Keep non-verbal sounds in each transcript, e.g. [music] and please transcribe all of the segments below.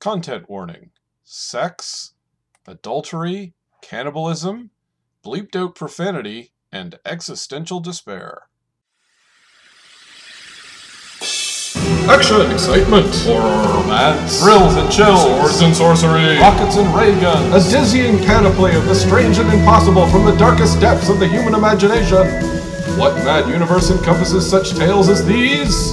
Content warning sex, adultery, cannibalism, bleeped out profanity, and existential despair. Action, excitement, horror, romance, thrills and chills, swords and sorcery, rockets and ray guns, a dizzying panoply of the strange and impossible from the darkest depths of the human imagination. What mad universe encompasses such tales as these?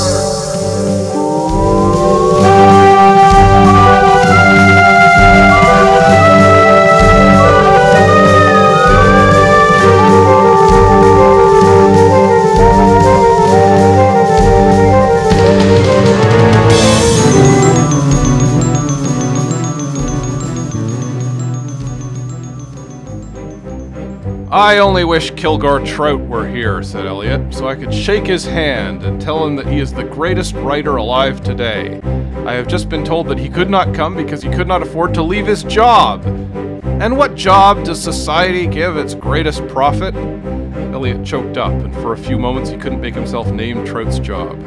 I only wish Kilgore Trout were here, said Elliot, so I could shake his hand and tell him that he is the greatest writer alive today. I have just been told that he could not come because he could not afford to leave his job. And what job does society give its greatest prophet? Elliot choked up, and for a few moments he couldn't make himself name Trout's job.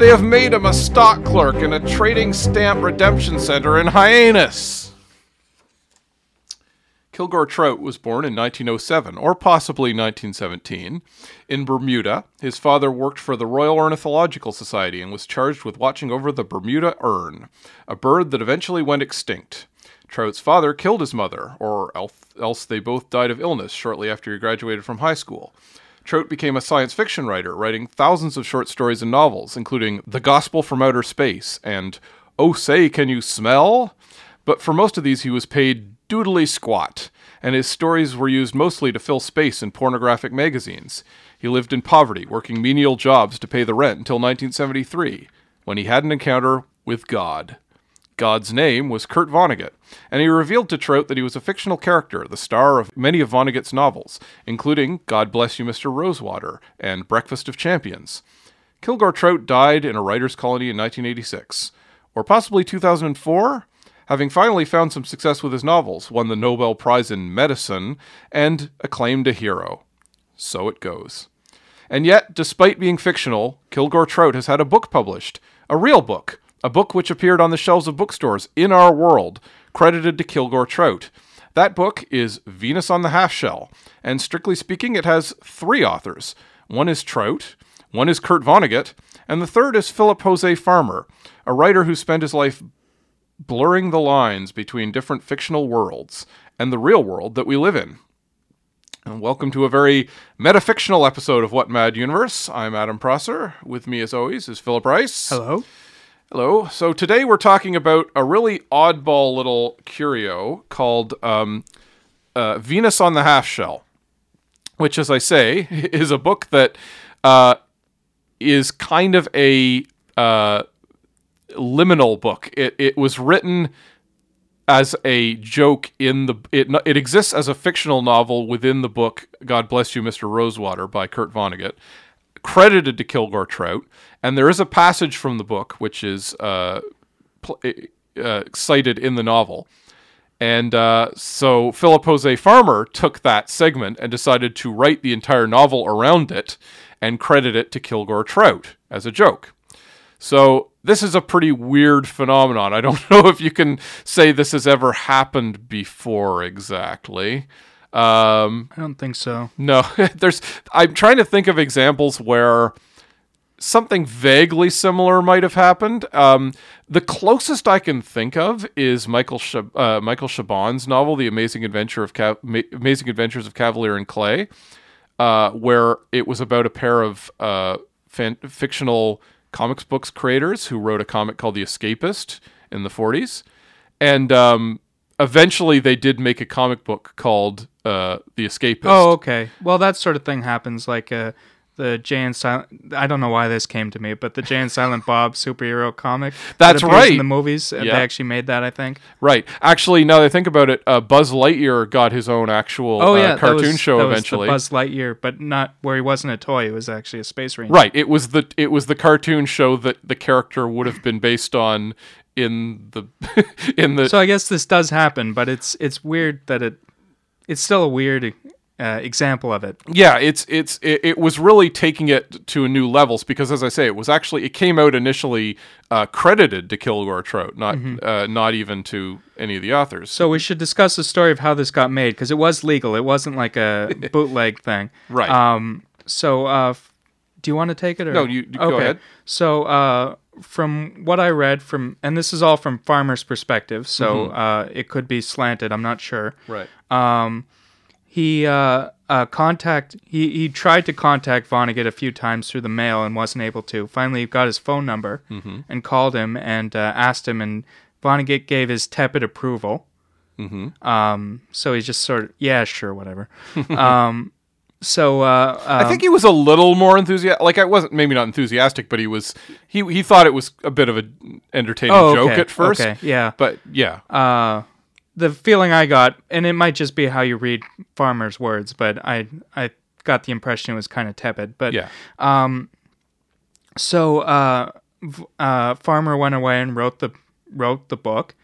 They have made him a stock clerk in a trading stamp redemption center in Hyannis. Kilgore Trout was born in 1907, or possibly 1917, in Bermuda. His father worked for the Royal Ornithological Society and was charged with watching over the Bermuda Ern, a bird that eventually went extinct. Trout's father killed his mother, or else they both died of illness shortly after he graduated from high school. Trout became a science fiction writer, writing thousands of short stories and novels, including The Gospel from Outer Space and Oh Say Can You Smell? But for most of these, he was paid doodly squat, and his stories were used mostly to fill space in pornographic magazines. He lived in poverty, working menial jobs to pay the rent until 1973, when he had an encounter with God. God's name was Kurt Vonnegut, and he revealed to Trout that he was a fictional character, the star of many of Vonnegut's novels, including God Bless You, Mr. Rosewater and Breakfast of Champions. Kilgore Trout died in a writer's colony in 1986, or possibly 2004? Having finally found some success with his novels, won the Nobel Prize in Medicine, and acclaimed a hero. So it goes. And yet, despite being fictional, Kilgore Trout has had a book published, a real book, a book which appeared on the shelves of bookstores in our world, credited to Kilgore Trout. That book is Venus on the Half Shell, and strictly speaking, it has three authors. One is Trout, one is Kurt Vonnegut, and the third is Philip Jose Farmer, a writer who spent his life blurring the lines between different fictional worlds and the real world that we live in. And welcome to a very metafictional episode of What Mad Universe. I'm Adam Prosser. With me, as always, is Philip Rice. Hello. Hello. So today we're talking about a really oddball little curio called um, uh, Venus on the Half Shell, which, as I say, [laughs] is a book that uh, is kind of a uh, liminal book. It it was written as a joke in the it it exists as a fictional novel within the book God Bless You Mr. Rosewater by Kurt Vonnegut credited to Kilgore Trout and there is a passage from the book which is uh, pl- uh, cited in the novel and uh, so Philip Jose Farmer took that segment and decided to write the entire novel around it and credit it to Kilgore Trout as a joke. So this is a pretty weird phenomenon. I don't [laughs] know if you can say this has ever happened before exactly. Um, I don't think so. No, [laughs] there's. I'm trying to think of examples where something vaguely similar might have happened. Um, the closest I can think of is Michael Shab- uh, Michael Chabon's novel, "The Amazing Adventure of Cav- Ma- Amazing Adventures of Cavalier and Clay," uh, where it was about a pair of uh, fan- fictional comics books creators who wrote a comic called The Escapist in the 40s. And um, eventually they did make a comic book called uh, The Escapist. Oh, okay. Well, that sort of thing happens. Like uh, the Jay and Silent. I don't know why this came to me, but the Jay and Silent Bob superhero comic. [laughs] That's that right. In the movies, uh, Yeah. they actually made that. I think. Right. Actually, now that I think about it, uh, Buzz Lightyear got his own actual Oh uh, yeah, that cartoon was- show that was the eventually. Buzz Lightyear, but not where he wasn't a toy. It was actually a space ranger. Right. It was the it was the cartoon show that the character would have been based on in the [laughs] in the So I guess this does happen, but it's it's weird that it it's still a weird uh, example of it. yeah it's it's it, it was really taking it to a new levels because as i say it was actually it came out initially uh, credited to kilgore trout not uh, not even to any of the authors Mm-hmm. So we should discuss the story of how this got made because it was legal. It wasn't like a [laughs] bootleg thing. Right. Um. So, uh, do you want to take it or No, you- you go ahead. So, uh, from what I read from, and this is all from farmer's perspective, so Mm-hmm. uh, it could be slanted. I'm not sure. right he uh, uh, contact he, he tried to contact Vonnegut a few times through the mail and wasn't able to. Finally, he got his phone number and called him and uh, asked him, and Vonnegut gave his tepid approval. Mm-hmm. Um, so he's just sort of yeah, sure, whatever. [laughs] um, so uh, i uh, think he was a little more enthusiastic like i wasn't maybe not enthusiastic but he was he he thought it was a bit of an entertaining oh, joke okay, at first Okay, yeah. but yeah Uh, the feeling I got, and it might just be how you read Farmer's words, but I I got the impression it was kind of tepid. But yeah So uh, v- uh, Farmer went away and wrote the wrote the book.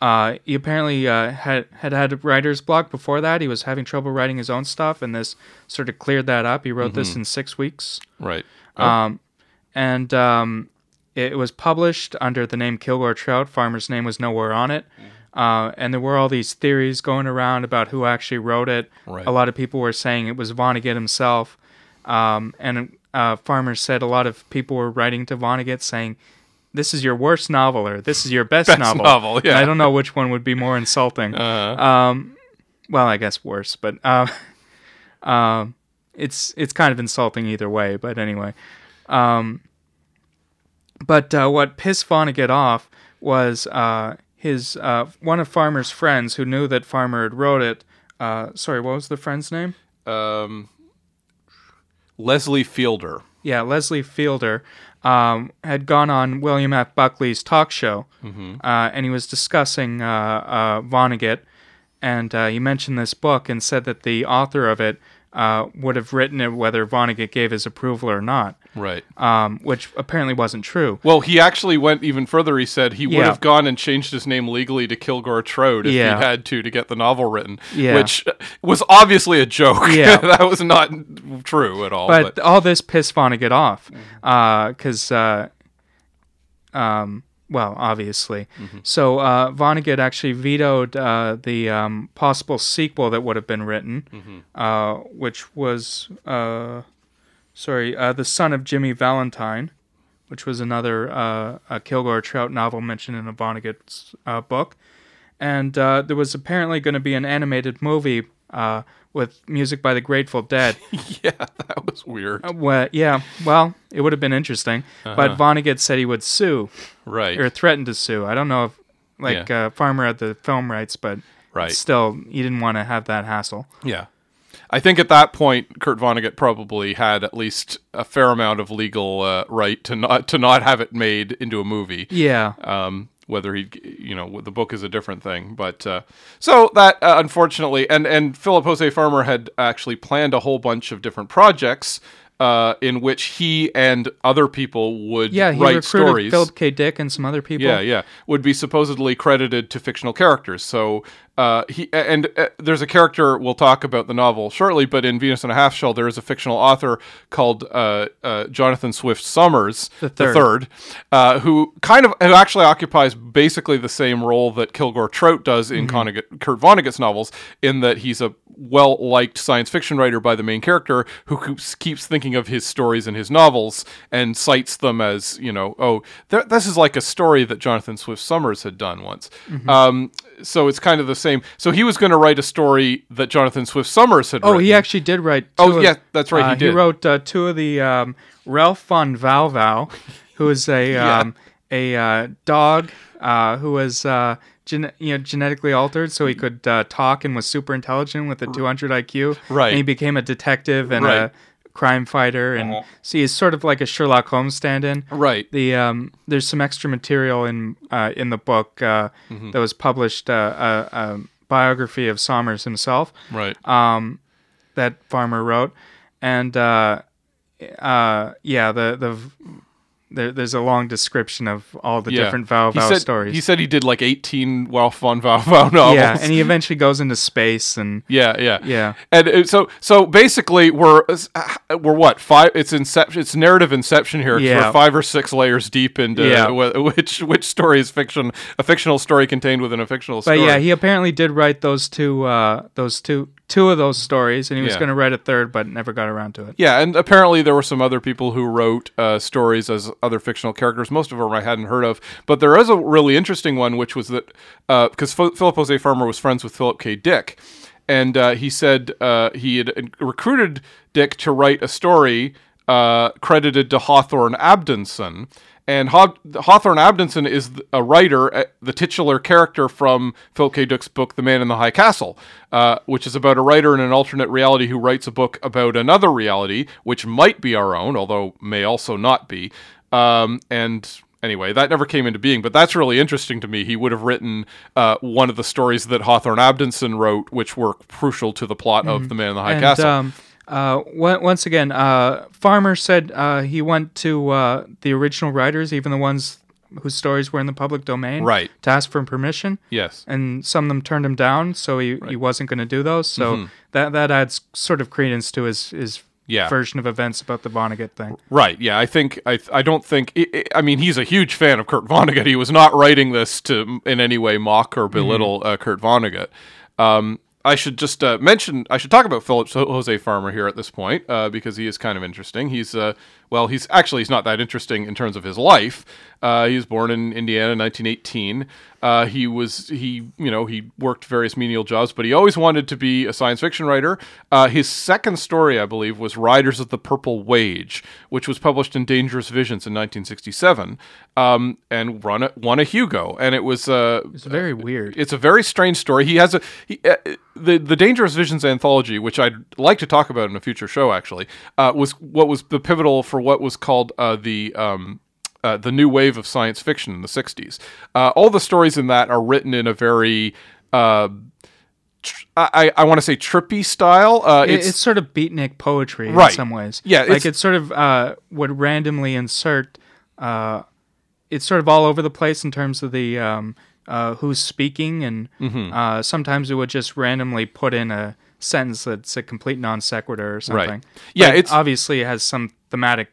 Uh, he apparently uh, had had had writer's block before that. He was having trouble writing his own stuff, and this sort of cleared that up. He wrote this in six weeks, right um, and um, it was published under the name Kilgore Trout. Farmer's name was nowhere on it. Uh, and there were all these theories going around about who actually wrote it. Right. A lot of people were saying it was Vonnegut himself. Um, and uh, Farmer said a lot of people were writing to Vonnegut saying, "This is your worst novel," or "This is your best, Best novel." novel, yeah. I don't know which one would be more insulting. [laughs] uh, Um, well, I guess worse, but uh, [laughs] um, it's it's kind of insulting either way. But anyway, um, but uh, what pissed Vonnegut off was uh, his uh, one of Farmer's friends who knew that Farmer had wrote it. Uh, sorry, what was the friend's name? um leslie fiedler Yeah, Leslie Fiedler um, had gone on William F. Buckley's talk show, uh, and he was discussing uh, uh, Vonnegut, and uh, he mentioned this book and said that the author of it uh, would have written it whether Vonnegut gave his approval or not, right um, which apparently wasn't true. Well, he actually went even further. He said he would have gone and changed his name legally to Kilgore Trout if Yeah. he had to to get the novel written, Yeah. which was obviously a joke. Yeah. [laughs] that was not true at all. But But, all this pissed Vonnegut off, because, uh, um, well, obviously. So uh, Vonnegut actually vetoed uh, the um, possible sequel that would have been written, uh, which was, uh, sorry, uh, The Son of Jimmy Valentine, which was another uh, a Kilgore Trout novel mentioned in a Vonnegut's uh, book. And uh, there was apparently going to be an animated movie uh, with music by the Grateful Dead. [laughs] yeah, that was weird. Uh, well, yeah, well, it would have been interesting, but Vonnegut said he would sue right. or threatened to sue. I don't know if, like, Yeah. uh, Farmer had the film rights, but Right. still, he didn't want to have that hassle. Yeah. I think at that point, Kurt Vonnegut probably had at least a fair amount of legal uh, right to not to not have it made into a movie. Yeah, um, whether he, you know, the book is a different thing. But uh, so that uh, unfortunately, and and Philip Jose Farmer had actually planned a whole bunch of different projects uh, in which he and other people would yeah, he write recruited stories. Philip K. Dick and some other people. Yeah, yeah, would be supposedly credited to fictional characters. So uh, he and uh, there's a character we'll talk about the novel shortly, but in Venus and a Half Shell there is a fictional author called uh, uh, Jonathan Swift Somers The third. uh, who kind of who actually occupies basically the same role that Kilgore Trout does in Vonnegut, Kurt Vonnegut's novels, in that he's a well liked science fiction writer by the main character who keeps, keeps thinking of his stories in his novels and cites them as you know oh th- this is like a story that Jonathan Swift Somers had done once. Um, so it's kind of the same. So he was going to write a story that Jonathan Swift Somers had. Oh, written. he actually did write. Two Oh, of- yeah, that's right, he uh, did. wrote uh, two of the um, Ralph von Wau Wau, who is a [laughs] um, a uh, dog uh, who was uh, gen- you know genetically altered, so he could uh, talk and was super intelligent with a 200 IQ. Right. And he became a detective and Right. a crime fighter, and Uh-huh. see, he's sort of like a Sherlock Holmes stand-in. Right. The um, there's some extra material in uh, in the book uh, Mm-hmm. that was published, uh, a, a biography of Somers himself Right. Um, that Farmer wrote, and uh, uh, yeah, the the there, there's a long description of all the different Val he Val said, stories. He said he did like 18 Ralph von Wau Wau novels. yeah, and he eventually goes into space, and Yeah, yeah, Yeah. And so, so basically, we're uh, we're what five? It's inception. It's narrative inception here. Yeah. we're five or six layers deep into Yeah. which which story is fiction, a fictional story contained within a fictional but story. yeah, he apparently did write those two uh, those two two of those stories, and he was Yeah. going to write a third, but never got around to it. Yeah, and apparently there were some other people who wrote uh, stories as other fictional characters. Most of them I hadn't heard of, but there is a really interesting one, which was that because Philip Jose Farmer was friends with Philip K. Dick, and uh, he said uh, he had recruited Dick to write a story uh, credited to Hawthorne Abendsen. And Haw- Hawthorne Abendsen is a writer, uh, the titular character from Philip K. Dick's book, The Man in the High Castle, uh, which is about a writer in an alternate reality who writes a book about another reality, which might be our own, although may also not be. Um, and anyway, that never came into being, but that's really interesting to me. He would have written uh, one of the stories that Hawthorne Abendsen wrote, which were crucial to the plot of The Man in the High and Castle. um, uh, once again, uh, Farmer said uh, he went to uh, the original writers, even the ones whose stories were in the public domain, Right. to ask for permission. yes. and some of them turned him down, so he, he wasn't going to do those. So that that adds sort of credence to his his Mm-hmm. Yeah. version of events about the Vonnegut thing. Right. Yeah. I think I. I don't think. I mean, he's a huge fan of Kurt Vonnegut. He was not writing this to in any way mock or belittle uh, Kurt Vonnegut. Um, I should just uh, mention. I should talk about Philip Jose Farmer here at this point uh, because he is kind of interesting. He's uh, well, he's actually he's not that interesting in terms of his life. Uh, he was born in Indiana in 1918. Uh, he was he you know he worked various menial jobs, but he always wanted to be a science fiction writer. Uh, his second story, I believe, was Riders of the Purple Wage, which was published in Dangerous Visions in 1967, um, and run a, won a Hugo. And it was uh, It's very weird. it's a very strange story. He has a he, uh, the the Dangerous Visions anthology, which I'd like to talk about in a future show. Actually, uh, was what was the pivotal for what was called uh, the um, uh, the new wave of science fiction in the '60s. Uh, all the stories in that are written in a very uh, tr- I, I want to say trippy style. Uh, It- it's, it's, sort of beatnik poetry Right. in some ways. Yeah, like it's sort of uh, would randomly insert. Uh, it's sort of all over the place in terms of the um, uh, who's speaking, and Mm-hmm. uh, sometimes it would just randomly put in a sentence that's a complete non sequitur or something. Yeah, Like, it's- obviously it has some thematic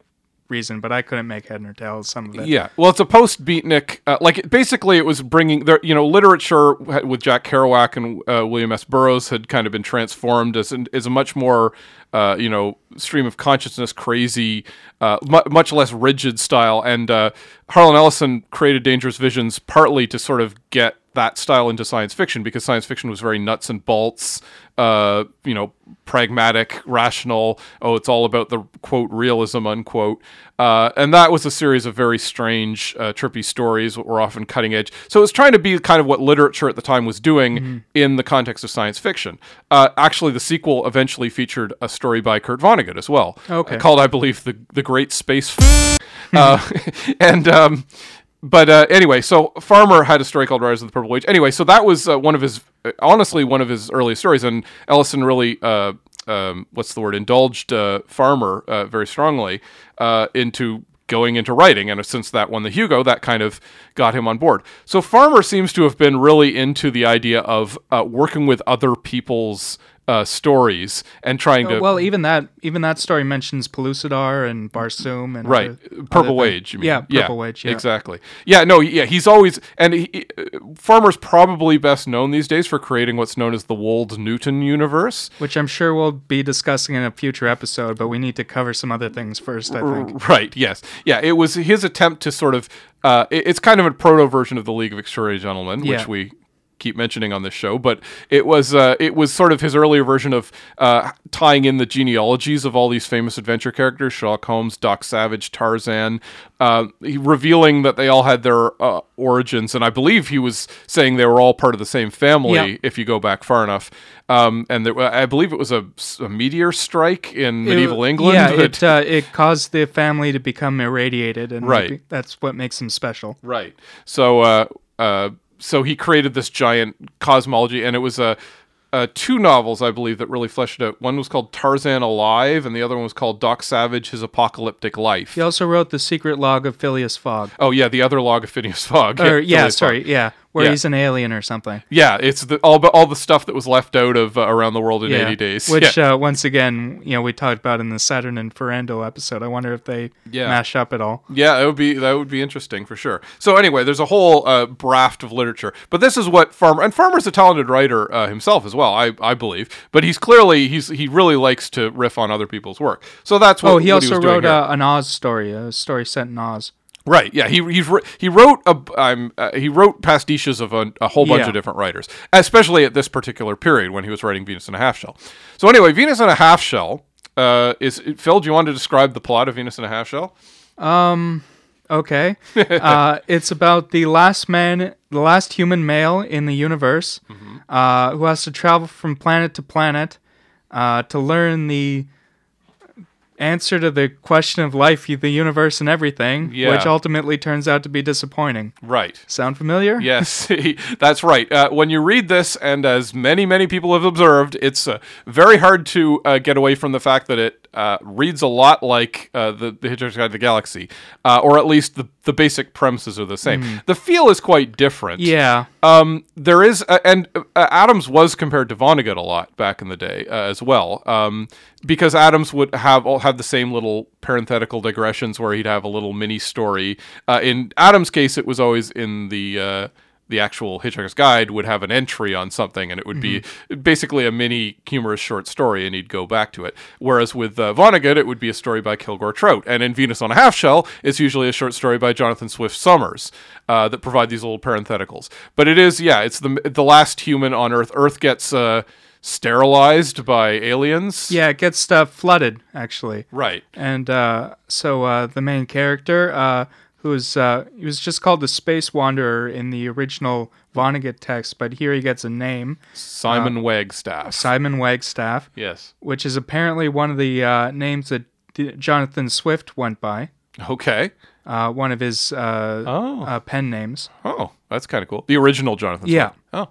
reason, but I couldn't make head nor tail of some of it. Yeah, well, it's a post beatnik. Uh, like it- basically, it was bringing there. You know, literature with Jack Kerouac and uh, William S. Burroughs had kind of been transformed as an, a much more uh, you know stream of consciousness, crazy, uh, mu- much less rigid style. And uh, Harlan Ellison created Dangerous Visions partly to sort of get that style into science fiction because science fiction was very nuts and bolts, uh, you know, pragmatic, rational. Oh, it's all about the quote realism unquote. Uh, and that was a series of very strange, uh, trippy stories that were often cutting edge. So it was trying to be kind of what literature at the time was doing in the context of science fiction. Uh, actually, the sequel eventually featured a story by Kurt Vonnegut as well, Okay. called, I believe, the the Great Space. F- [laughs] uh, [laughs] and um, but uh, anyway, so Farmer had a story called Rise of the Purple Wage. Anyway, so that was uh, one of his, uh, honestly, one of his earliest stories, and Ellison really, uh, um, what's the word, indulged uh, Farmer uh, very strongly into going into writing, and since that won the Hugo, that kind of got him on board. So Farmer seems to have been really into the idea of working with other people's uh, stories and trying to Well, even that even that story mentions Pellucidar and Barsoom and right other- other purple things. wage you mean. Yeah, purple wage. Yeah, exactly yeah no yeah he's always and he, farmer's probably best known these days for creating what's known as the wold newton universe which I'm sure we'll be discussing in a future episode. But we need to cover some other things first. I think. right yes yeah it was his attempt to sort of uh, it- it's kind of a proto version of the league of extraordinary gentlemen Yeah. which we keep mentioning on this show, but it was uh, it was sort of his earlier version of uh, tying in the genealogies of all these famous adventure characters: Sherlock Holmes, Doc Savage, Tarzan, uh, revealing that they all had their uh, origins, and I believe he was saying they were all part of the same family. Yeah. If you go back far enough, um, and there, I believe it was a, a meteor strike in medieval England. Yeah, that- it uh, it caused the family to become irradiated, and Right. that's what makes them special. Right. So, uh, uh, so he created this giant cosmology, and it was uh, uh, two novels, I believe, that really fleshed it out. One was called Tarzan Alive, and the other one was called Doc Savage: His Apocalyptic Life. He also wrote the secret log of Phileas Fogg. Oh yeah, the other log of Phileas Fogg. Or [laughs] yeah, Phileas sorry, Fogg. yeah, where Yeah. he's an alien or something. Yeah, it's the, all the, all the stuff that was left out of uh, Around the World in Yeah, 80 Days. [laughs] which yeah. uh, once again, you know, we talked about in the Saturn and Ferrando episode. I wonder if they mash up at all. Yeah, that would be that would be interesting for sure. So anyway, there's a whole uh, raft of literature, but this is what Farmer and Farmer's a talented writer uh, himself as well, I, I believe. But he's clearly he's he really likes to riff on other people's work. So that's what. Oh, he what also was doing wrote uh, an Oz story, a story set in Oz. Right. Yeah. He he's, he wrote a um, uh, he wrote pastiches of a, a whole bunch Yeah. of different writers, especially at this particular period when he was writing Venus and a Half Shell. So anyway, Venus and a Half Shell uh, is Phil. Do you want to describe the plot of Venus and a Half Shell? Okay. [laughs] uh, it's about the last man, the last human male in the universe, Mm-hmm. uh, who has to travel from planet to planet uh, to learn the answer to the question of life, the universe, and everything, Yeah. which ultimately turns out to be disappointing. Right. Sound familiar? Yes, [laughs] that's right. Uh, when you read this, and as many, many people have observed, it's uh, very hard to uh, get away from the fact that it uh, reads a lot like uh, the, the Hitchhiker's Guide to the Galaxy, uh, or at least the, the basic premises are the same. The feel is quite different. Yeah. Um, there is, uh, and uh, Adams was compared to Vonnegut a lot back in the day uh, as well, um, because Adams would have all have the same little parenthetical digressions where he'd have a little mini story. Uh, in Adams' case, it was always in the uh, the actual Hitchhiker's Guide would have an entry on something, and it would be basically a mini humorous short story, and he'd go back to it. Whereas with uh, Vonnegut, it would be a story by Kilgore Trout, and in Venus on a Half Shell, it's usually a short story by Jonathan Swift Somers uh, that provide these little parentheticals. But it is, yeah, it's the the last human on Earth. Earth gets uh, sterilized by aliens. Yeah, it gets uh, flooded, actually. Right. And uh, so uh, the main character, uh, who is uh, he was just called the Space Wanderer in the original Vonnegut text, but here he gets a name, Simon Wagstaff. Simon Wagstaff, yes. which is apparently one of the uh, names that D- Jonathan Swift went by, Okay. uh, one of his uh, Oh. uh, pen names. Oh, that's kind of cool. The original Jonathan. Yeah. Swift. Oh.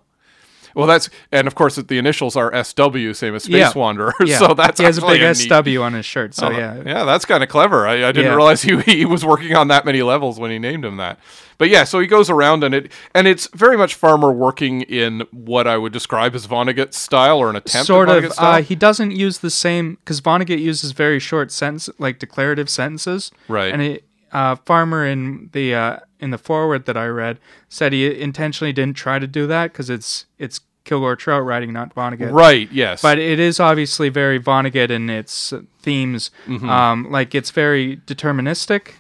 Well, that's and of course the initials are SW, same as Space Yeah. Wanderer. [laughs] Yeah, So that's he has a big neat- SW on his shirt. So Oh, yeah, yeah, that's kind of clever. I, I didn't Yeah. realize he, he was working on that many levels when he named him that. But yeah, so he goes around and it and it's very much Farmer working in what I would describe as Vonnegut style or an attempt sort at of. Uh, he doesn't use the same because Vonnegut uses very short sentence, like declarative sentences. Right. And it, uh, Farmer in the uh, in the foreword that I read said he intentionally didn't try to do that because it's it's Kilgore Trout writing, not Vonnegut. right. Yes. But it is obviously very Vonnegut in its uh, themes. Mm-hmm. Um, like it's very deterministic,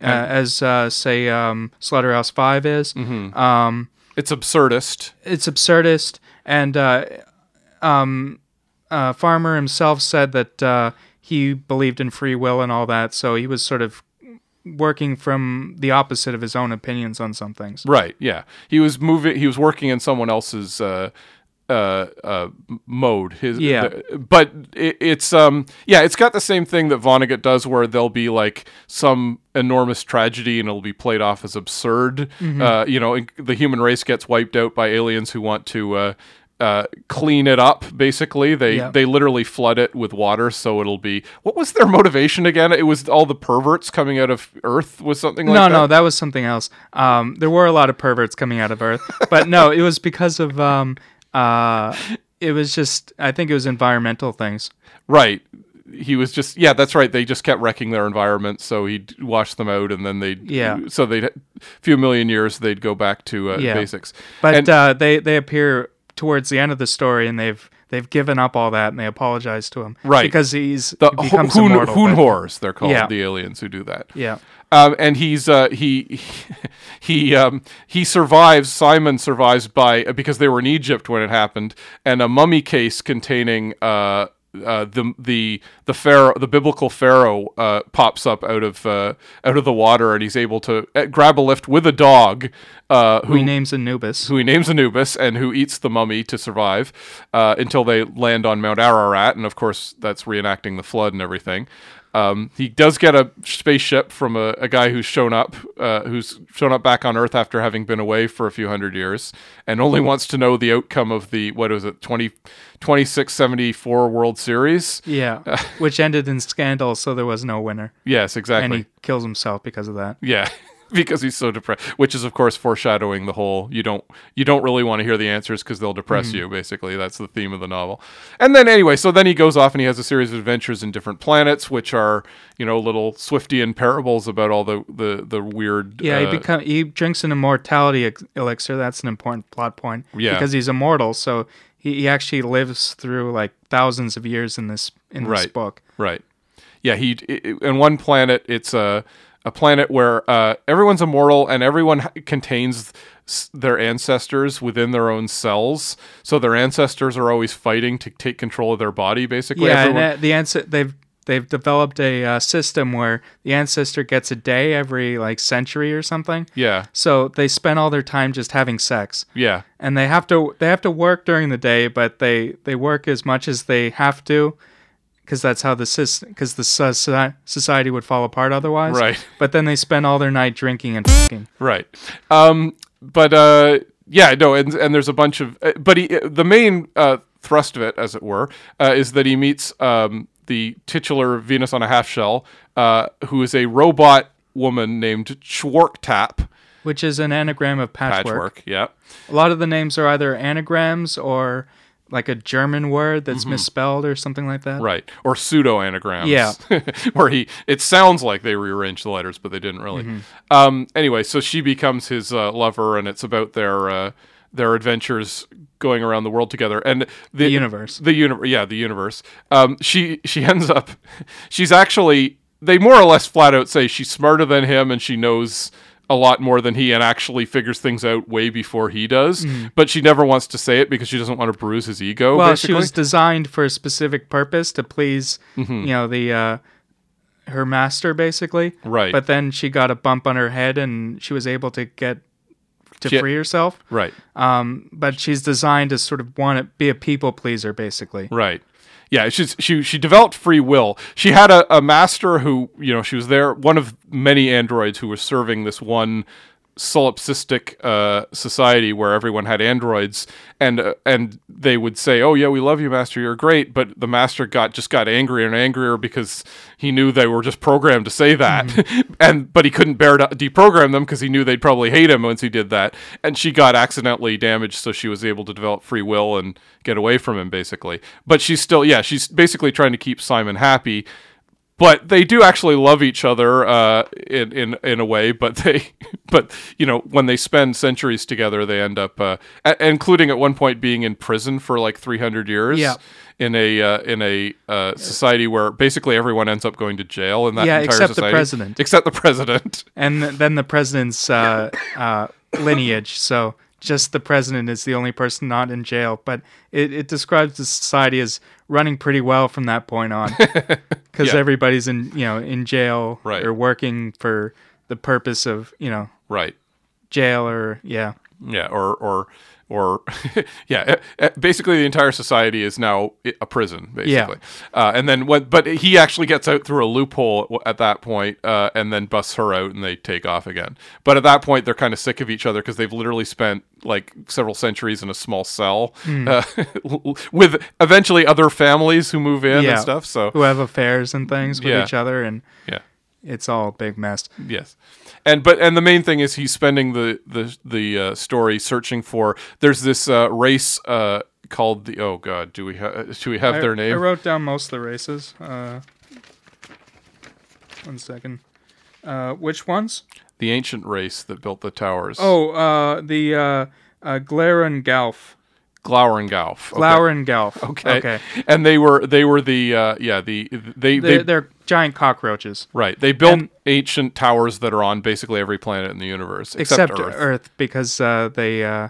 uh, as uh, say um, Slaughterhouse Five is. Mm-hmm. Um, it's absurdist. it's absurdist and uh, um, uh, farmer himself said that uh, he believed in free will and all that so he was sort of working from the opposite of his own opinions on some things Right. Yeah. He was moving. He was working in someone else's uh, uh, uh, mode. His. Yeah. the- but it, it's um. Yeah. It's got the same thing that Vonnegut does, where there'll be like some enormous tragedy, and it'll be played off as absurd. Mm-hmm. Uh, you know, the human race gets wiped out by aliens who want to. Uh, uh, clean it up. Basically, they they literally flood it with water, so it'll be. What was their motivation again? It was all the perverts coming out of Earth. Was something like no that? no that was something else um, there were a lot of perverts coming out of earth but no it was because of um, uh, it was just i think it was environmental things Right. He was just yeah, that's right. They just kept wrecking their environment, so he'd wash them out, and then they'd Yeah. So they'd a few million years they'd go back to uh, Yeah. basics. but And- uh, they they appear towards the end of the story and they've they've given up all that and they apologize to him, Right. Because he's The he Hoon, immortal. Hoon Horrors, they're called, Yeah. the aliens who do that. Yeah, Um, and he's uh, he [laughs] he um, he survives. Simon survives by because they were in Egypt when it happened, and a mummy case containing uh, uh, the the the pharaoh, the biblical pharaoh, uh, pops up out of uh, out of the water, and he's able to uh, grab a lift with a dog, uh, who who he names Anubis. who he names Anubis and who eats the mummy to survive uh, until they land on Mount Ararat. And of course, that's reenacting the flood and everything. Um, he does get a spaceship from a, a guy who's shown up, uh, who's shown up back on Earth after having been away for a few hundred years, and only wants to know the outcome of the what was it 20, 2674 World Series. Yeah, [laughs] which ended in scandal, so there was no winner, Yes, exactly. and he kills himself because of that. Yeah, [laughs] because he's so depressed. Which is, of course, foreshadowing the whole. You don't you don't really want to hear the answers because they'll depress Mm-hmm. you. Basically, that's the theme of the novel. And then anyway, so then he goes off and he has a series of adventures in different planets, which are you know little Swiftian parables about all the the the weird. Yeah, uh, he become he drinks an immortality elixir. That's an important plot point. Yeah. because he's immortal, so he, he actually lives through like thousands of years in this in this Right. book. Right. Yeah, he in one planet it's a a planet where uh, everyone's immortal and everyone contains their ancestors within their own cells. So their ancestors are always fighting to take control of their body. Basically, yeah, Everyone- and the answer they've they've developed a uh, system where the ancestor gets a day every like century or something. yeah, So they spend all their time just having sex, yeah, and they have to they have to work during the day, but they they work as much as they have to. Because that's how the system, because the society would fall apart otherwise. Right. But then they spend all their night drinking and fucking. right. Um, but uh, yeah, no, and and there's a bunch of, uh, but he, the main uh, thrust of it, as it were, uh, is that he meets um, the titular Venus on a half shell, uh, who is a robot woman named Chworktap. which is an anagram of patchwork. Patchwork, yeah. A lot of the names are either anagrams or like a German word that's misspelled or something like that. Mm-hmm. Right. Or pseudo anagrams. Yeah. [laughs] where he it sounds like they rearranged the letters, but they didn't really. Um anyway, so she becomes his uh, lover and it's about their uh their adventures going around the world together and the, The universe. the universe yeah the universe um she she ends up she's actually they more or less flat out say she's smarter than him and she knows a lot more than he and actually figures things out way before he does but she never wants to say it because she doesn't want to bruise his ego. Well, basically. she was designed for a specific purpose to please, Mm-hmm. you know, the uh, her master basically. Right. But then she got a bump on her head and she was able to get to She- free herself. right Um, but she's designed to sort of want to be a people pleaser basically. Right. Yeah, she's she she developed free will. She had a, a master who, you know, she was there, one of many androids who was serving this one solipsistic uh, society where everyone had androids, and uh, and they would say, "Oh yeah, we love you, master. You're great." But the master got just got angrier and angrier because he knew they were just programmed to say that, [laughs] and but he couldn't bear to deprogram them because he knew they'd probably hate him once he did that. And she got accidentally damaged, so she was able to develop free will and get away from him, basically. But she's still, yeah, she's basically trying to keep Simon happy but they do actually love each other uh, in in in a way. But they, [laughs] but you know, when they spend centuries together, they end up, uh, a- including at one point being in prison for like three hundred years. Yeah. In a uh, in a uh, society where basically everyone ends up going to jail in that Yeah, entire except the president. except the president. [laughs] And then the president's uh, uh, lineage. So just the president is the only person not in jail. But it, it describes the society as running pretty well from that point on, [laughs] because Yeah. everybody's in you know in jail Right. or working for the purpose of you know Right. jail or yeah. Yeah, or or or [laughs] yeah, eh, eh, basically the entire society is now a prison, basically. Uh, and then what? But he actually gets out through a loophole at that point, uh, and then busts her out, and they take off again. But at that point, they're kind of sick of each other because they've literally spent like several centuries in a small cell Hmm. uh, [laughs] with eventually other families who move in Yeah. and stuff. So Who have affairs and things with Yeah. each other, and yeah. It's all a big mess. Yes, and but and the main thing is he's spending the the the uh, story searching for. There's this uh, race uh, called the. Oh God, do we have do we have I, their name? I wrote down most of the races. Uh, one second. Uh, which ones? the ancient race that built the towers. Oh, uh, the uh, uh, Glaran Galf. Gauf. Okay. Gelf. Okay. Okay. And they were they were the uh, yeah the they They're, they they're giant cockroaches. right they built and- ancient towers that are on basically every planet in the universe except, Except, Earth. Earth. because uh, they. Uh,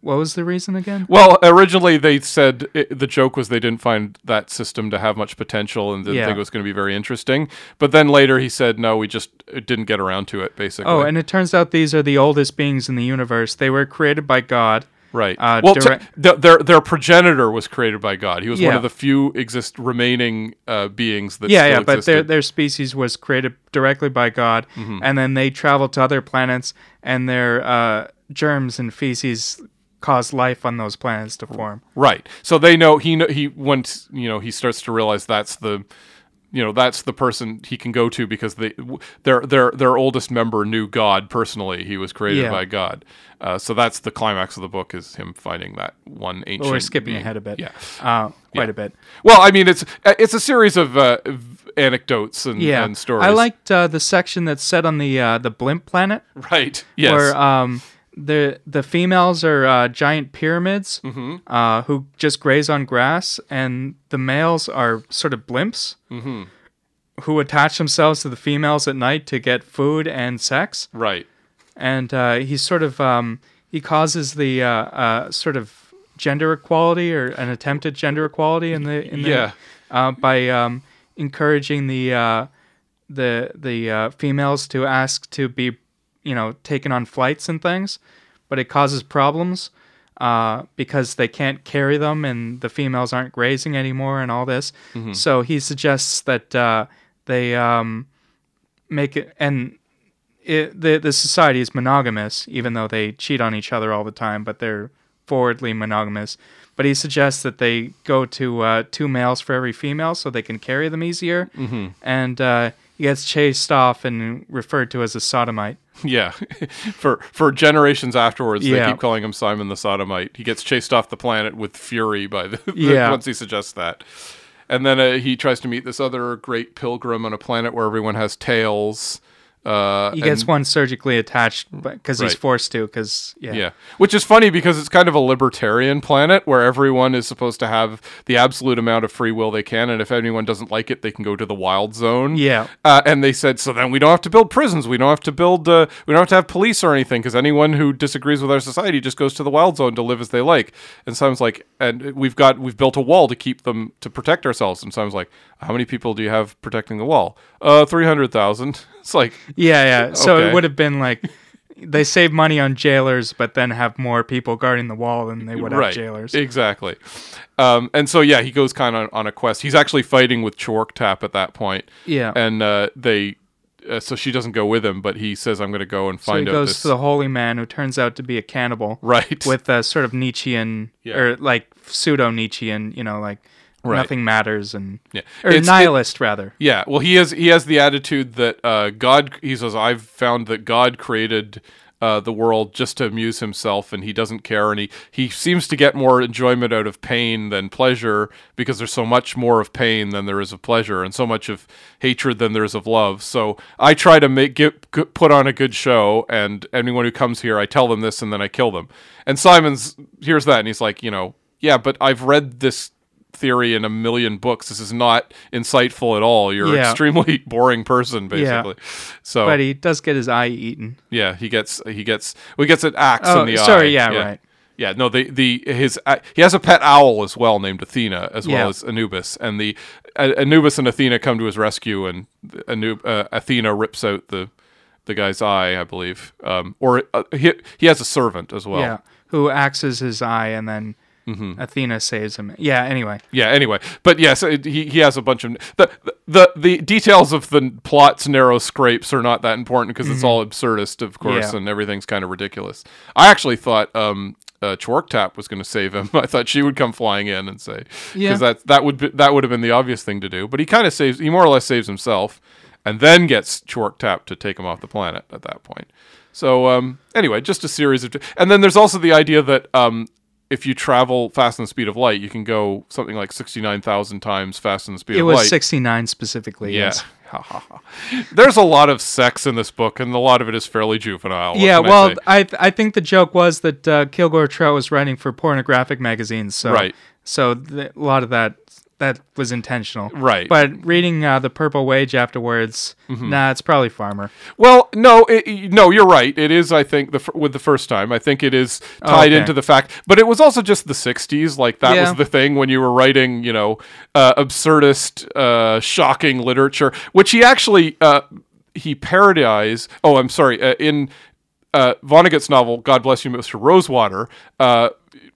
what was the reason again? Well, originally they said it, the joke was they didn't find that system to have much potential and didn't Yeah. think it was going to be very interesting. But then later he said no, we just didn't get around to it basically. Oh, and it turns out these are the oldest beings in the universe. They were created by God. Right. Uh, well, th- their their progenitor was created by God. He was one of the few exist remaining uh, beings that yeah, yeah, but their existed. their species was created directly by God, Mm-hmm. and then they traveled to other planets, and their uh, germs and feces cause life on those planets to form. Right. So they know he he once you know he starts to realize that's the you know that's the person he can go to because they their their their oldest member knew God personally. He was created Yeah. by God. Uh, so that's the climax of the book is him finding that one ancient. But we're skipping being. ahead a bit. Yeah. uh, quite Yeah. a bit. Well, I mean it's it's a series of uh, anecdotes and, Yeah, and stories. I liked uh, the section that's set on the uh, the blimp planet, right. Yes. where um, the the females are uh, giant pyramids Mm-hmm. uh, who just graze on grass, and the males are sort of blimps Mm-hmm. who attach themselves to the females at night to get food and sex. right. and uh, he sort of um, he causes the uh, uh, sort of gender equality or an attempt at gender equality in the in the Yeah. uh, by um, encouraging the uh, the the uh, females to ask to be you know taken on flights and things, but it causes problems uh, because they can't carry them and the females aren't grazing anymore and all this. So he suggests that uh, they um, make it and it, the the society is monogamous, even though they cheat on each other all the time, but they're forwardly monogamous. But he suggests that they go to uh, two males for every female, so they can carry them easier. Mm-hmm. And uh, he gets chased off and referred to as a sodomite. Yeah, [laughs] for for generations afterwards, they keep calling him Simon the Sodomite. He gets chased off the planet with fury by the, [laughs] the- Yeah. once he suggests that, and then uh, he tries to meet this other great pilgrim on a planet where everyone has tails. Uh, He gets and- one surgically attached because he's forced to. Because yeah. Yeah, which is funny because it's kind of a libertarian planet where everyone is supposed to have the absolute amount of free will they can, and if anyone doesn't like it, they can go to the wild zone. Yeah. Uh, and they said, so then we don't have to build prisons. We don't have to build. Uh, we don't have to have police or anything because anyone who disagrees with our society just goes to the wild zone to live as they like. And Simon's like, and we've got we've built a wall to keep them to protect ourselves. And Simon's like, how many people do you have protecting the wall? Uh, three hundred thousand. It's like, Yeah, yeah. So Okay. it would have been like they save money on jailers, but then have more people guarding the wall than they would have jailers. exactly. Um, and so yeah, he goes kind of on, a quest. He's actually fighting with Chworktap at that point. Yeah. and uh, they. Uh, so she doesn't go with him, but he says, "I'm going to go and find so he out goes this." to the holy man who turns out to be a cannibal. right with a sort of Nietzschean Yeah. or like pseudo Nietzschean, you know, like Right. nothing matters and Yeah. or It's- it- nihilist rather. Yeah, well, he has he has the attitude that uh, God. He says, "I've found that God created uh, the world just to amuse himself, and he doesn't care, and he he seems to get more enjoyment out of pain than pleasure because there's so much more of pain than there is of pleasure, and so much of hatred than there is of love. So I try to make get, put on a good show, and anyone who comes here, I tell them this, and then I kill them. And Simon's hears that, and he's like, you know, yeah, but I've read this." Theory in a million books. This is not insightful at all. You're an extremely [laughs] boring person, basically. So But he does get his eye eaten. yeah, he gets he gets well, he gets an axe Oh, in the eye. sorry, yeah, right. Yeah, no, the the his uh, he has a pet owl as well named Athena, as well Yeah. as Anubis, and the uh, Anubis and Athena come to his rescue, and Anub, uh, Athena rips out the the guy's eye, I believe, um, or uh, he he has a servant as well. yeah. Who axes his eye and then Mm-hmm. Athena saves him. Yeah, anyway. Yeah. Anyway, but yes, it, he he has a bunch of the the the details of the plot's narrow scrapes are not that important because it's all absurdist, of course, Mm-hmm. Yeah. and everything's kind of ridiculous. I actually thought um uh, Chworktap was going to save him. [laughs] I thought she would come flying in and say because Yeah. that that would be, that would have been the obvious thing to do. But he kind of saves. He more or less saves himself, and then gets Chworktap to take him off the planet at that point. So um, anyway, just a series of, and then there's also the idea that um, if you travel fast than the speed of light, you can go something like sixty nine thousand times faster than the speed It of was 69 specifically. Yeah. Yes. [laughs] There's a lot of sex in this book, and a lot of it is fairly juvenile. What Yeah, I well, say? I I think the joke was that uh, Kilgore Trout was writing for pornographic magazines, so Right. So th- a lot of that that was intentional, Right. But reading uh, the Purple Wage afterwards, Mm-hmm. nah, it's probably Farmer. Well, no, it, no, you're right. It is. I think the with the first time, I think it is tied okay. into the fact. But it was also just the '60s. Like that Yeah. was the thing when you were writing, you know, uh, absurdist, uh, shocking literature, which he actually uh, he parodized. Oh, I'm sorry. Uh, in uh, Vonnegut's novel, God Bless You, Mr. Rosewater, uh,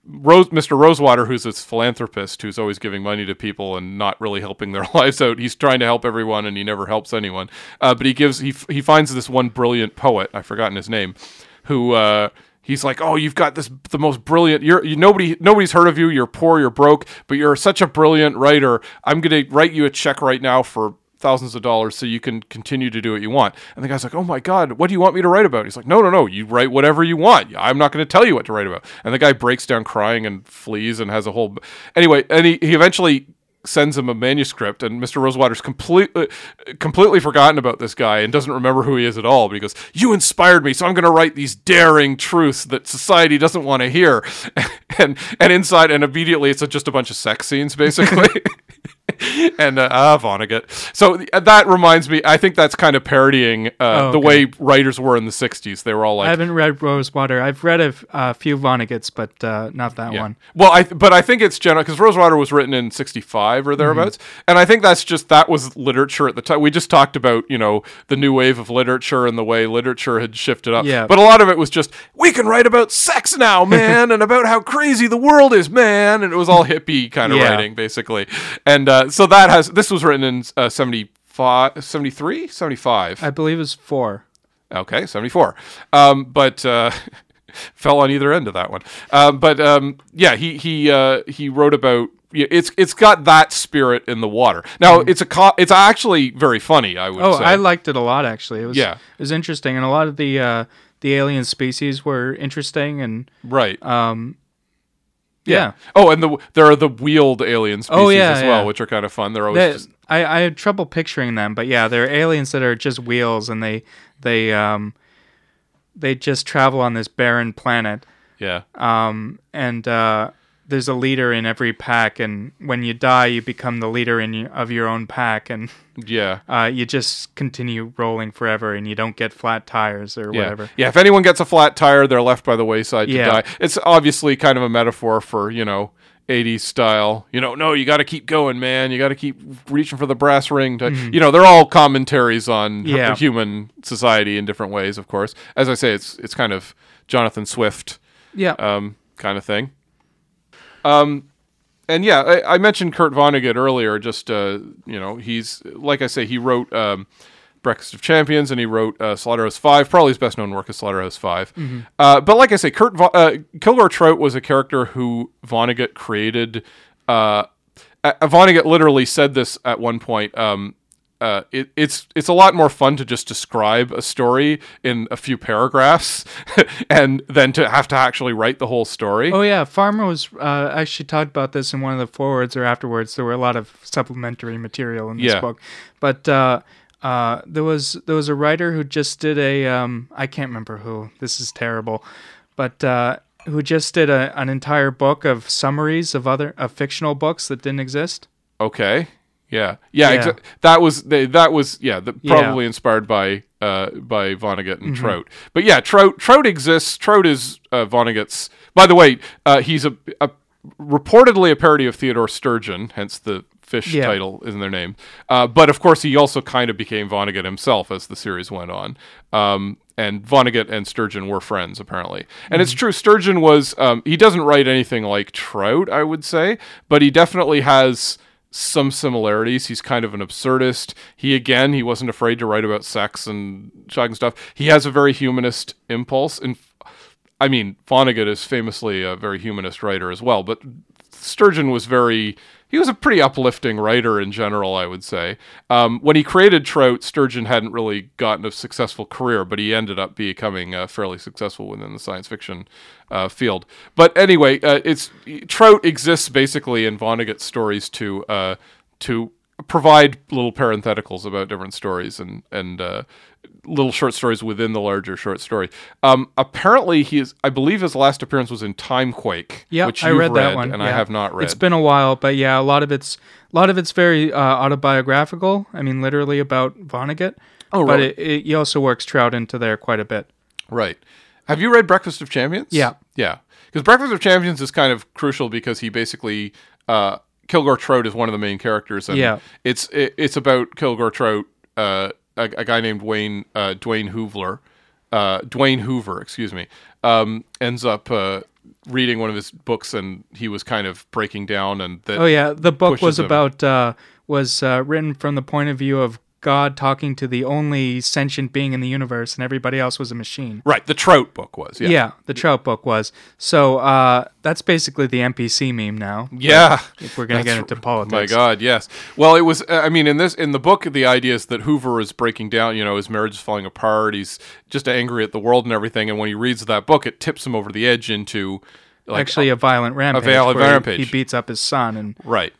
Rose, Mr. Rosewater, who's this philanthropist who's always giving money to people and not really helping their [laughs] lives out. He's trying to help everyone and he never helps anyone. Uh, but he gives he he finds this one brilliant poet, I've forgotten his name, who uh, he's like, "Oh, you've got this the most brilliant. You're you, nobody nobody's heard of you. You're poor. You're broke, but you're such a brilliant writer. I'm gonna write you a check right now for." Thousands of dollars so you can continue to do what you want. And the guy's like, "Oh my god, what do you want me to write about?" He's like, "No, no, no, you write whatever you want. I'm not going to tell you what to write about." And the guy breaks down crying and flees and has a whole Anyway, and he, he eventually sends him a manuscript and Mr. Rosewater's completely uh, completely forgotten about this guy and doesn't remember who he is at all but he goes you inspired me so I'm going to write these daring truths that society doesn't want to hear [laughs] and and inside and immediately it's just a bunch of sex scenes basically [laughs] [laughs] and uh, ah, Vonnegut. So th- that reminds me. I think that's kind of parodying uh, Oh, the way writers were in the '60s. They were all like, I haven't read Rosewater. I've read a f- a few Vonnegut's, but uh, not that yeah. one. Well, I th- but I think it's general because Rosewater was written in '65 or thereabouts, and I think that's just that was literature at the time. We just talked about you know the new wave of literature and the way literature had shifted up. Yeah. But a lot of it was just we can write about sex now, [laughs] man, and about how crazy the world is, man, and it was all hippie kind of Yeah. writing basically. And uh, so that has this was written in uh, 75, 73, 75. I believe it's four. Okay, 74. Um, but uh, [laughs] fell on either end of that one. Um, but um, yeah, he he uh, he wrote about yeah, it's it's got that spirit in the water. Now it's a co- it's actually very funny. I would. Oh, say. I liked it a lot actually. It was Yeah. it was interesting, and a lot of the uh, the alien species were interesting, and right. Yeah. Oh, and the there are the wheeled alien species Oh, yeah, as well, yeah. which are kind of fun. They're always They- just I, I had trouble picturing them, but yeah, they're aliens that are just wheels, and they they um they just travel on this barren planet, yeah. um and uh, there's a leader in every pack, and when you die, you become the leader in your, of your own pack, and [laughs] Yeah. uh, you just continue rolling forever, and you don't get flat tires or Yeah. whatever. Yeah, if anyone gets a flat tire, they're left by the wayside to Yeah. die. It's obviously kind of a metaphor for, you know, 80s style. You know, no, you got to keep going, man. You got to keep reaching for the brass ring. To, You know, they're all commentaries on. Yeah. human society in different ways, of course. As I say, it's it's kind of Jonathan Swift Yeah, um, kind of thing. Um, and yeah, I, I mentioned Kurt Vonnegut earlier. Just uh, you know, he's like I say, he wrote um, Breakfast of Champions, and he wrote uh, Slaughterhouse Five. Probably his best known work is Slaughterhouse 5 Uh, but like I say, Kurt Von- uh, Kilgore Trout was a character who Vonnegut created. Uh, uh, Vonnegut literally said this at one point. Um, uh, it, it's it's a lot more fun to just describe a story in a few paragraphs, [laughs] and then to have to actually write the whole story. Oh yeah, Farmer was uh, actually talked about this in one of the forewords or afterwards. There were a lot of supplementary material in this Yeah. book, but uh, uh, there was there was a writer who just did a um, I can't remember who. This is terrible, but uh, who just did a, an entire book of summaries of other of fictional books that didn't exist. Okay. Yeah. Yeah. Yeah. exa- that was they, that was yeah. The, Yeah. probably inspired by uh by Vonnegut and Trout. But yeah, Trout Trout exists. Trout is uh, Vonnegut's. By the way, uh, he's a, a reportedly a parody of Theodore Sturgeon, hence the fish Yeah. title in their name. Uh, but of course, he also kind of became Vonnegut himself as the series went on. Um, and Vonnegut and Sturgeon were friends, apparently. And it's true, Sturgeon was, um, he doesn't write anything like Trout, I would say, but he definitely has some similarities. He's kind of an absurdist. He, again, he wasn't afraid to write about sex and shocking stuff. He has a very humanist impulse. And I mean, Vonnegut is famously a very humanist writer as well, but Sturgeon was very he was a pretty uplifting writer in general, I would say. Um, when he created Trout, Sturgeon hadn't really gotten a successful career, but he ended up becoming uh, fairly successful within the science fiction uh, field. But anyway, uh, it's Trout exists basically in Vonnegut's stories to uh, to provide little parentheticals about different stories and and uh, little short stories within the larger short story. Um, apparently, he is. I believe his last appearance was in Timequake. Yeah, which I you've read that one, and I have not read. It's been a while, but yeah, a lot of it's a lot of it's very uh, autobiographical. I mean, literally about Vonnegut. Oh, but really? it, it, he also works Trout into there quite a bit. Right. Have you read Breakfast of Champions? Yeah. Yeah. Because Breakfast of Champions is kind of crucial because he basically uh, Kilgore Trout is one of the main characters, and Yeah. it's it, it's about Kilgore Trout, uh, a, a guy named Wayne uh, Dwayne Hoovler, uh, Dwayne Hoover, excuse me, um, ends up uh, reading one of his books, and he was kind of breaking down, and that Oh yeah, the book was him. about uh, was uh, written from the point of view of God talking to the only sentient being in the universe, and everybody else was a machine. right. The Trout book was yeah. Yeah, the Trout book was. So uh, that's basically the NPC meme now. Yeah. If we're gonna That's get into politics. My God, yes. Well, it was. uh, I mean, in this, in the book, the idea is that Hoover is breaking down. You know, his marriage is falling apart. He's just angry at the world and everything. And when he reads that book, it tips him over the edge into, like, Actually, a violent rampage. A violent he- rampage. He, beats up his son, and right.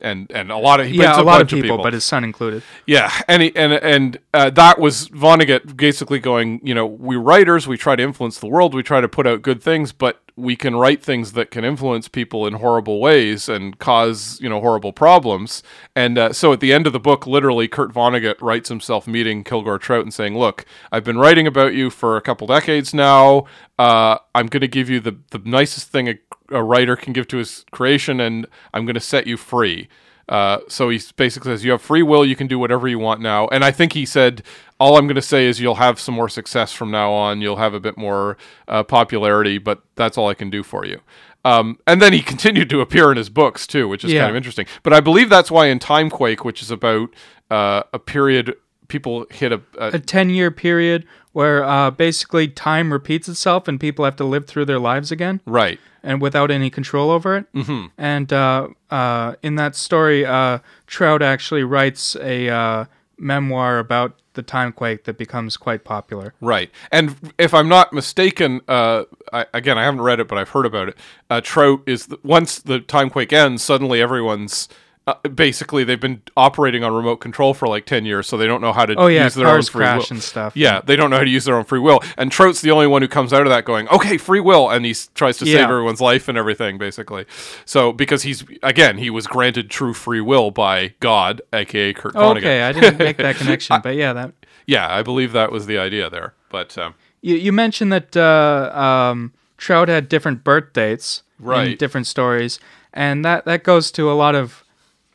And and a lot of he yeah, a a lot of bunch people, but his son included. Yeah, and he, and and uh, that was Vonnegut basically going. You know, we writers we try to influence the world. We try to put out good things, but we can write things that can influence people in horrible ways and cause you know horrible problems. And uh, so at the end of the book, literally, Kurt Vonnegut writes himself meeting Kilgore Trout and saying, "Look, I've been writing about you for a couple decades now. Uh, I'm going to give you the the nicest thing a, a writer can give to his creation, and I'm going to set you free." Uh, so he basically says, You have free will, you can do whatever you want now. And I think he said, All I'm going to say is you'll have some more success from now on, you'll have a bit more uh, popularity, but that's all I can do for you. Um, and then he [laughs] continued to appear in his books too, which is Yeah. kind of interesting. But I believe that's why in Timequake, which is about uh, a period people hit a, a A ten-year period where uh, basically time repeats itself, and people have to live through their lives again. right. and without any control over it. Mm-hmm. And uh, uh, in that story, uh, Trout actually writes a uh, memoir about the timequake that becomes quite popular. Right. And if I'm not mistaken, uh, I, again, I haven't read it, but I've heard about it. Uh, Trout is the, once the timequake ends, suddenly everyone's uh, basically they've been operating on remote control for like ten years, so they don't know how to Oh yeah, use their own free crash will. and stuff. Yeah, they don't know how to use their own free will. And Trout's the only one who comes out of that going, okay, free will, and he tries to save everyone's life and everything, basically. So because he's again, he was granted true free will by God, aka Kurt Vonnegut. Okay, I didn't make that [laughs] connection, but yeah, that Yeah, I believe that was the idea there. But um, you, you mentioned that uh, um, Trout had different birth dates Right. different stories, and that that goes to a lot of.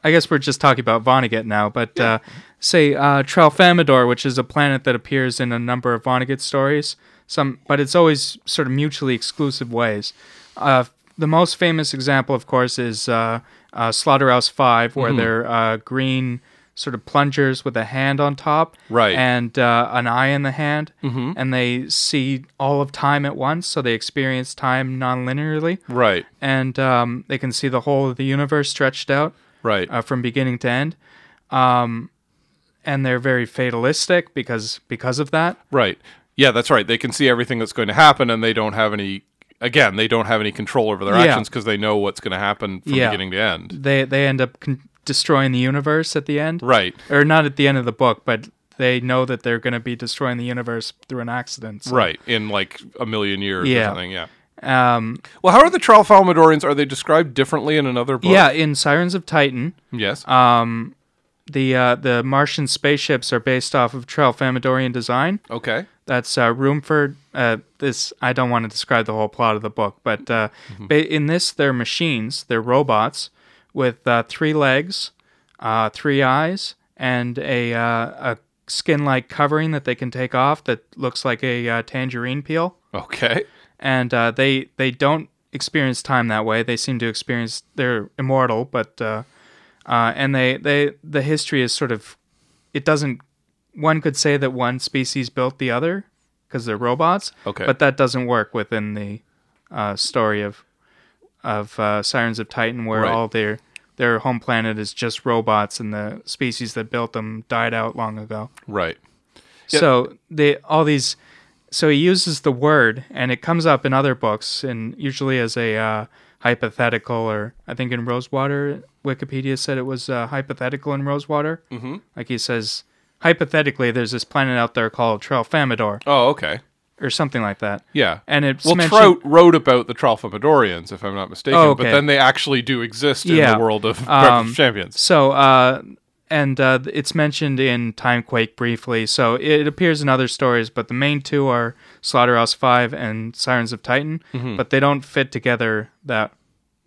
I guess we're just talking about Vonnegut now, but uh, say uh, Tralfamadore, which is a planet that appears in a number of Vonnegut stories. Some, but it's always sort of mutually exclusive ways. Uh, the most famous example, of course, is uh, uh, Slaughterhouse Five, Mm-hmm. where they're uh, green sort of plungers with a hand on top, Right. and uh, an eye in the hand, mm-hmm. and they see all of time at once, so they experience time non-linearly, right, and um, they can see the whole of the universe stretched out right. uh, from beginning to end. Um, and they're very fatalistic because because of that. Right. Yeah, that's right. They can see everything that's going to happen, and they don't have any. Again, they don't have any control over their Yeah. actions because they know what's going to happen from Yeah. beginning to end. They they end up con- destroying the universe at the end, Right. or not at the end of the book, but they know that they're going to be destroying the universe through an accident. so- Right. In like a million years or Yeah. something. Yeah. Um, Well, how are the Tralfamadorians? Are they described differently in another book? yeah, in Sirens of Titan, Yes. um, the uh, the Martian spaceships are based off of Tralfamadorian design. okay. That's uh, Rumfoord. Uh, this I don't want to describe the whole plot of the book, but uh, ba- in this they're machines, they're robots with uh, three legs, uh, three eyes, and a uh, a skin-like covering that they can take off that looks like a uh, tangerine peel. Okay. And uh, they they don't experience time that way. They seem to experience they're immortal, but uh, uh, and they they the history is sort of it doesn't. One could say that one species built the other because they're robots. Okay. But that doesn't work within the uh, story of of uh, Sirens of Titan, where Right. all their their home planet is just robots, and the species that built them died out long ago. Right. Yeah. So they all these. So he uses the word, and it comes up in other books, and usually as a uh, hypothetical, or I think in Rosewater, Wikipedia said it was uh, hypothetical in Rosewater. Mm-hmm. Like he says, hypothetically, there's this planet out there called Tralfamadore, Oh, okay. or something like that. Yeah. And it's well, mentioned- Trout wrote about the Tralfamadorians, if I'm not mistaken, Oh, but then they actually do exist in Yeah. the world of Um, [laughs] Champions. So, uh, and uh, it's mentioned in Timequake briefly. So it appears in other stories, but the main two are Slaughterhouse Five and Sirens of Titan. Mm-hmm. But they don't fit together. That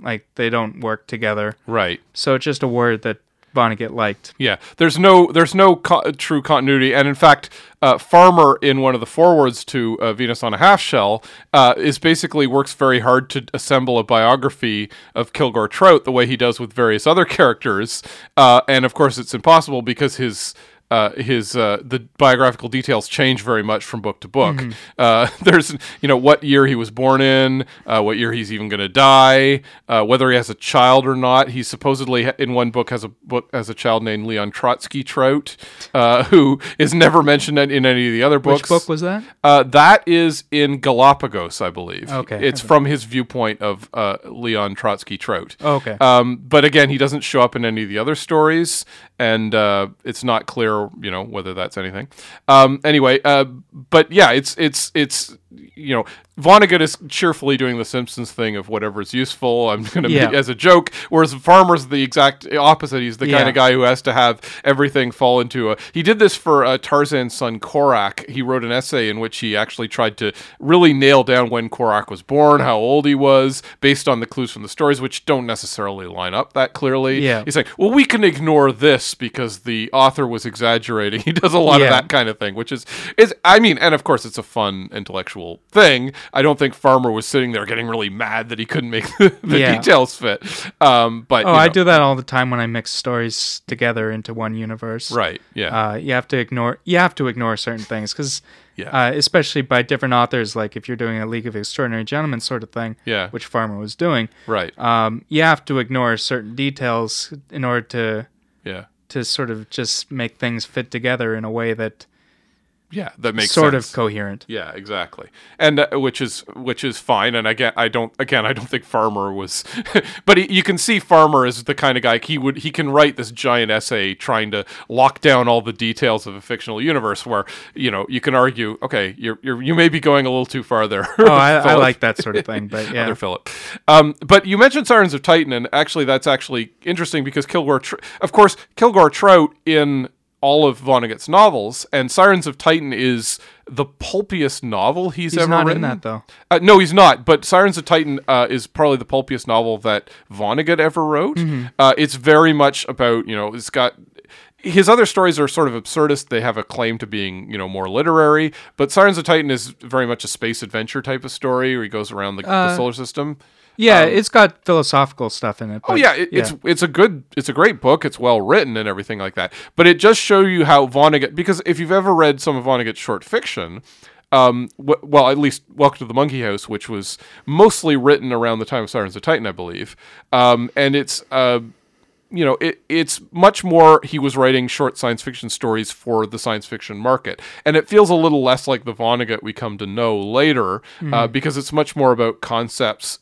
like they don't work together. Right. So it's just a word that Vonnegut liked. Yeah, there's no there's no co- true continuity, and in fact, uh, Farmer in one of the forewords to uh, Venus on a Half Shell uh, is basically works very hard to assemble a biography of Kilgore Trout the way he does with various other [laughs] characters, uh, and of course it's impossible because his uh, his uh, the biographical details change very much from book to book. Uh, [laughs] there's you know what year he was born in, uh, what year he's even going to die, uh, whether he has a child or not. He supposedly in one book has a book has a child named Leon Trotsky Trout, uh, [laughs] who is never mentioned in, in any of the other books. Which book was that? Uh, that is in Galapagos, I believe. Okay. it's from his viewpoint of uh, Leon Trotsky Trout. Okay. Um, but again, he doesn't show up in any of the other stories, and uh, it's not clear, you know, whether that's anything. Um, anyway, uh, but yeah, it's it's it's you know, Vonnegut is cheerfully doing the Simpsons thing of whatever's useful. I'm [laughs] going to Yeah. as a joke, whereas Farmer's the exact opposite. He's the kind of guy who has to have everything fall into a. He did this for uh, Tarzan's son Korak. He wrote an essay in which he actually tried to really nail down when Korak was born, how old he was, based on the clues from the stories, which don't necessarily line up that clearly. Yeah. He's like, well, we can ignore this because the author was exaggerating. [laughs] He does a lot of that kind of thing, which is is I mean, and of course, it's a fun intellectual thing. I don't think Farmer was sitting there getting really mad that he couldn't make [laughs] the, the Yeah. details fit. Um, but Oh, you I do that all the time when I mix stories together into one universe. right. Yeah. Uh, you have to ignore you have to ignore certain things because, Yeah. uh, especially by different authors, like if you're doing a League of Extraordinary Gentlemen sort of thing, Yeah. which Farmer was doing, right. um, you have to ignore certain details in order to yeah. to sort of just make things fit together in a way that Yeah. That makes sort sense. of coherent. Yeah, exactly, and uh, which is which is fine. And again, I don't again, I don't think Farmer was, [laughs] but he, you can see Farmer is the kind of guy he would he can write this giant essay trying to lock down all the details of a fictional universe. Where you know you can argue, okay, you're, you're you may be going a little too far there. [laughs] Oh, I, I like that sort of thing, but [laughs] yeah, Other Philip. Um, but you mentioned Sirens of Titan, and actually, that's actually interesting because Kilgore, Tr- of course, Kilgore Trout in all of Vonnegut's novels, and Sirens of Titan is the pulpiest novel he's, he's ever not written. in that though. Uh, no, he's not. But Sirens of Titan uh, is probably the pulpiest novel that Vonnegut ever wrote. Mm-hmm. Uh, it's very much about you know it's got his other stories are sort of absurdist. They have a claim to being you know more literary. But Sirens of Titan is very much a space adventure type of story where he goes around the, the solar system. Yeah, it's got philosophical stuff in it. Oh yeah, it, it's it's a good it's a great book. It's well written and everything like that. But it just show you how Vonnegut because if you've ever read some of Vonnegut's short fiction, um, w- well at least Welcome to the Monkey House, which was mostly written around the time of Sirens of Titan, I believe, um, and it's. Uh, you know, it, it's much more he was writing short science fiction stories for the science fiction market. And it feels a little less like the Vonnegut we come to know later uh, because it's much more about concepts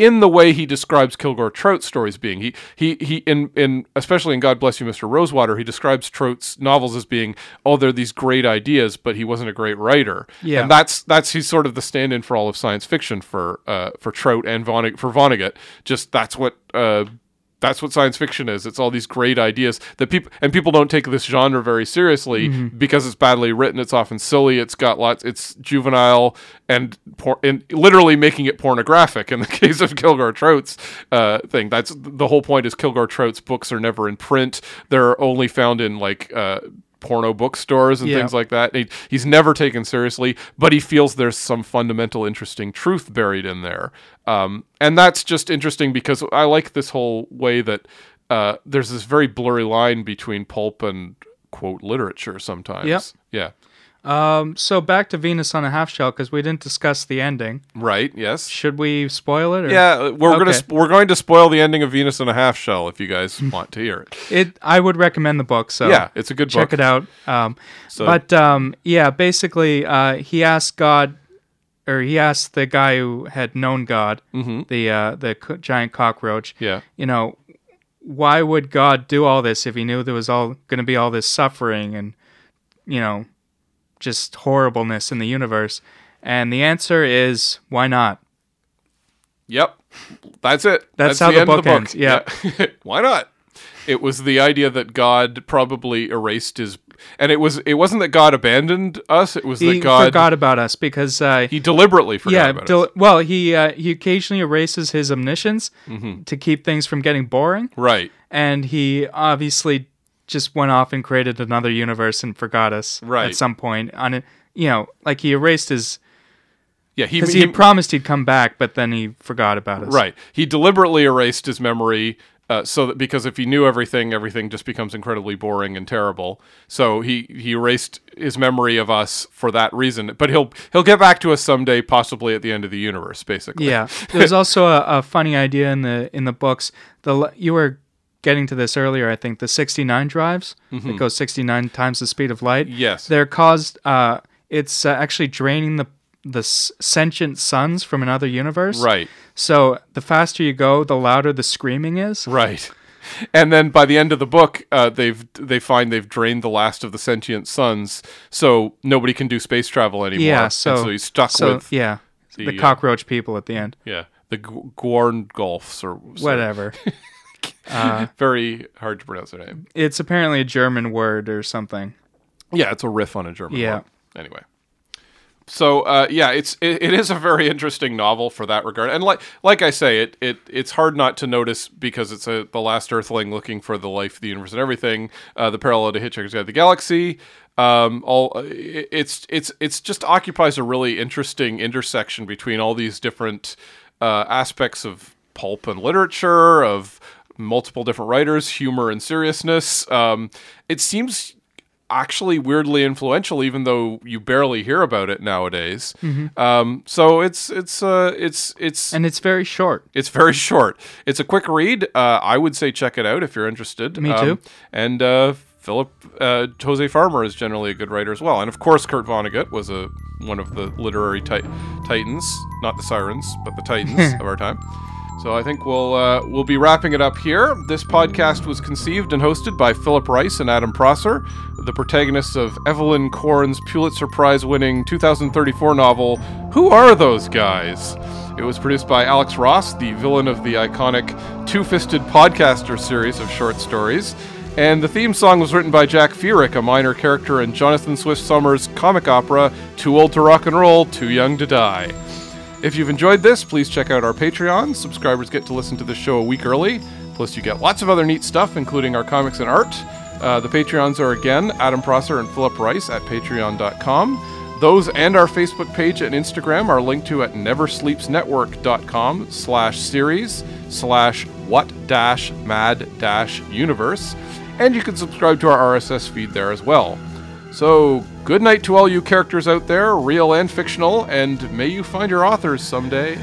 in the way he describes Kilgore Trout stories being. He he he in in especially in God Bless You, Mr. Rosewater, he describes Trout's novels as being, oh, they're these great ideas, but he wasn't a great writer. Yeah. And that's that's he's sort of the stand-in for all of science fiction for uh for Trout and Vonnegut for Vonnegut. Just that's what uh that's what science fiction is. It's all these great ideas that people and people don't take this genre very seriously because it's badly written. It's often silly. It's got lots. It's juvenile and por- and literally making it pornographic. In the [laughs] case of Kilgore Trout's uh, thing, that's the whole point. Is Kilgore Trout's books are never in print. They're only found in like. Uh, porno bookstores and Yeah. things like that. He, he's never taken seriously, but he feels there's some fundamental interesting truth buried in there. Um, and that's just interesting because I like this whole way that uh, there's this very blurry line between pulp and quote literature sometimes. Yep. Yeah. Um, so back to Venus on a half shell because we didn't discuss the ending. Right? Yes. Should we spoil it? Or? Yeah, we're gonna sp- we're going to spoil the ending of Venus and a Half Shell if you guys [laughs] want to hear it. It. I would recommend the book. So Yeah, it's a good check book. it out. Um, So- but um, yeah, basically, uh, he asked God, or he asked the guy who had known God, the uh, the co- giant cockroach. Mm-hmm. Yeah. You know, why would God do all this if he knew there was all going to be all this suffering and you know, just horribleness in the universe? And the answer is why not? Yep. That's it. That's how the end of book ends, yeah. Yeah. [laughs] Why not? It was the idea that God probably erased his and it was it wasn't that God abandoned us, it was He that God forgot about us because uh, he deliberately forgot yeah, about del- us. well, he uh, he occasionally erases his omniscience Mm-hmm. to keep things from getting boring, Right. and he obviously just went off and created another universe and forgot us Right. at some point. On it, you know, like he erased his Yeah, he, because he, he, had promised he'd come back, but then he forgot about us. right. He deliberately erased his memory uh, so that because if he knew everything, everything just becomes incredibly boring and terrible. So he he erased his memory of us for that reason. But he'll he'll get back to us someday, possibly at the end of the universe, basically. Yeah, [laughs] there's also a, a funny idea in the in the books. The you were getting to this earlier, I think. The 69 drives that goes 69 times the speed of light. Mm-hmm. Yes. they're caused. Uh, it's uh, actually draining the the sentient suns from another universe. Right. So the faster you go, the louder the screaming is. Right. And then by the end of the book, uh, they've they find they've drained the last of the sentient suns, so nobody can do space travel anymore. Yeah. And So so he's stuck so, with yeah the, the, uh, cockroach people at the end. yeah the Gu- Gorn Gulfs or sorry, [laughs] Whatever. [laughs] Very hard to pronounce their name. it's apparently a German word or something. Yeah, it's a riff on a German Yeah. word. Anyway. So uh, yeah, it's it, it is a very interesting novel for that regard, and like like I say, it it it's hard not to notice because it's a the last Earthling looking for the life, the universe, and everything. Uh, the parallel to Hitchhiker's Guide to the Galaxy. Um, all it- it's it's it's just occupies a really interesting intersection between all these different uh, aspects of pulp and literature, of multiple different writers, humor and seriousness. Um, it seems actually weirdly influential, even though you barely hear about it nowadays. Um, so it's it's uh, it's it's Mm-hmm. And it's very short. it's very short. It's a quick read. Uh, I would say check it out if you're interested. Me Um, too. and uh, Philip uh, Jose Farmer is generally a good writer as well. And of course, Kurt Vonnegut was a one of the literary ti- titans, not the sirens, but the titans [laughs] of our time. So I think we'll uh, we'll be wrapping it up here. This podcast was conceived and hosted by Philip Rice and Adam Prosser, the protagonists of Evelyn Corn's Pulitzer Prize-winning 2034 novel "Who Are Those Guys?" It was produced by Alex Ross, the villain of the iconic Two-Fisted Podcaster series of short stories. And the theme song was written by Jack Furyk, a minor character in Jonathan Swift Somers' comic opera Too Old to Rock and Roll, Too Young to Die. If you've enjoyed this, please check out our Patreon. Subscribers get to listen to the show a week early. Plus, you get lots of other neat stuff, including our comics and art. Uh, the Patreons are again Adam Prosser and Philip Rice at patreon.com. Those and our Facebook page and Instagram are linked to at neversleepsnetwork.com slash series slash what dash mad dash universe. And you can subscribe to our RSS feed there as well. So, good night to all you characters out there, real and fictional, and may you find your authors someday.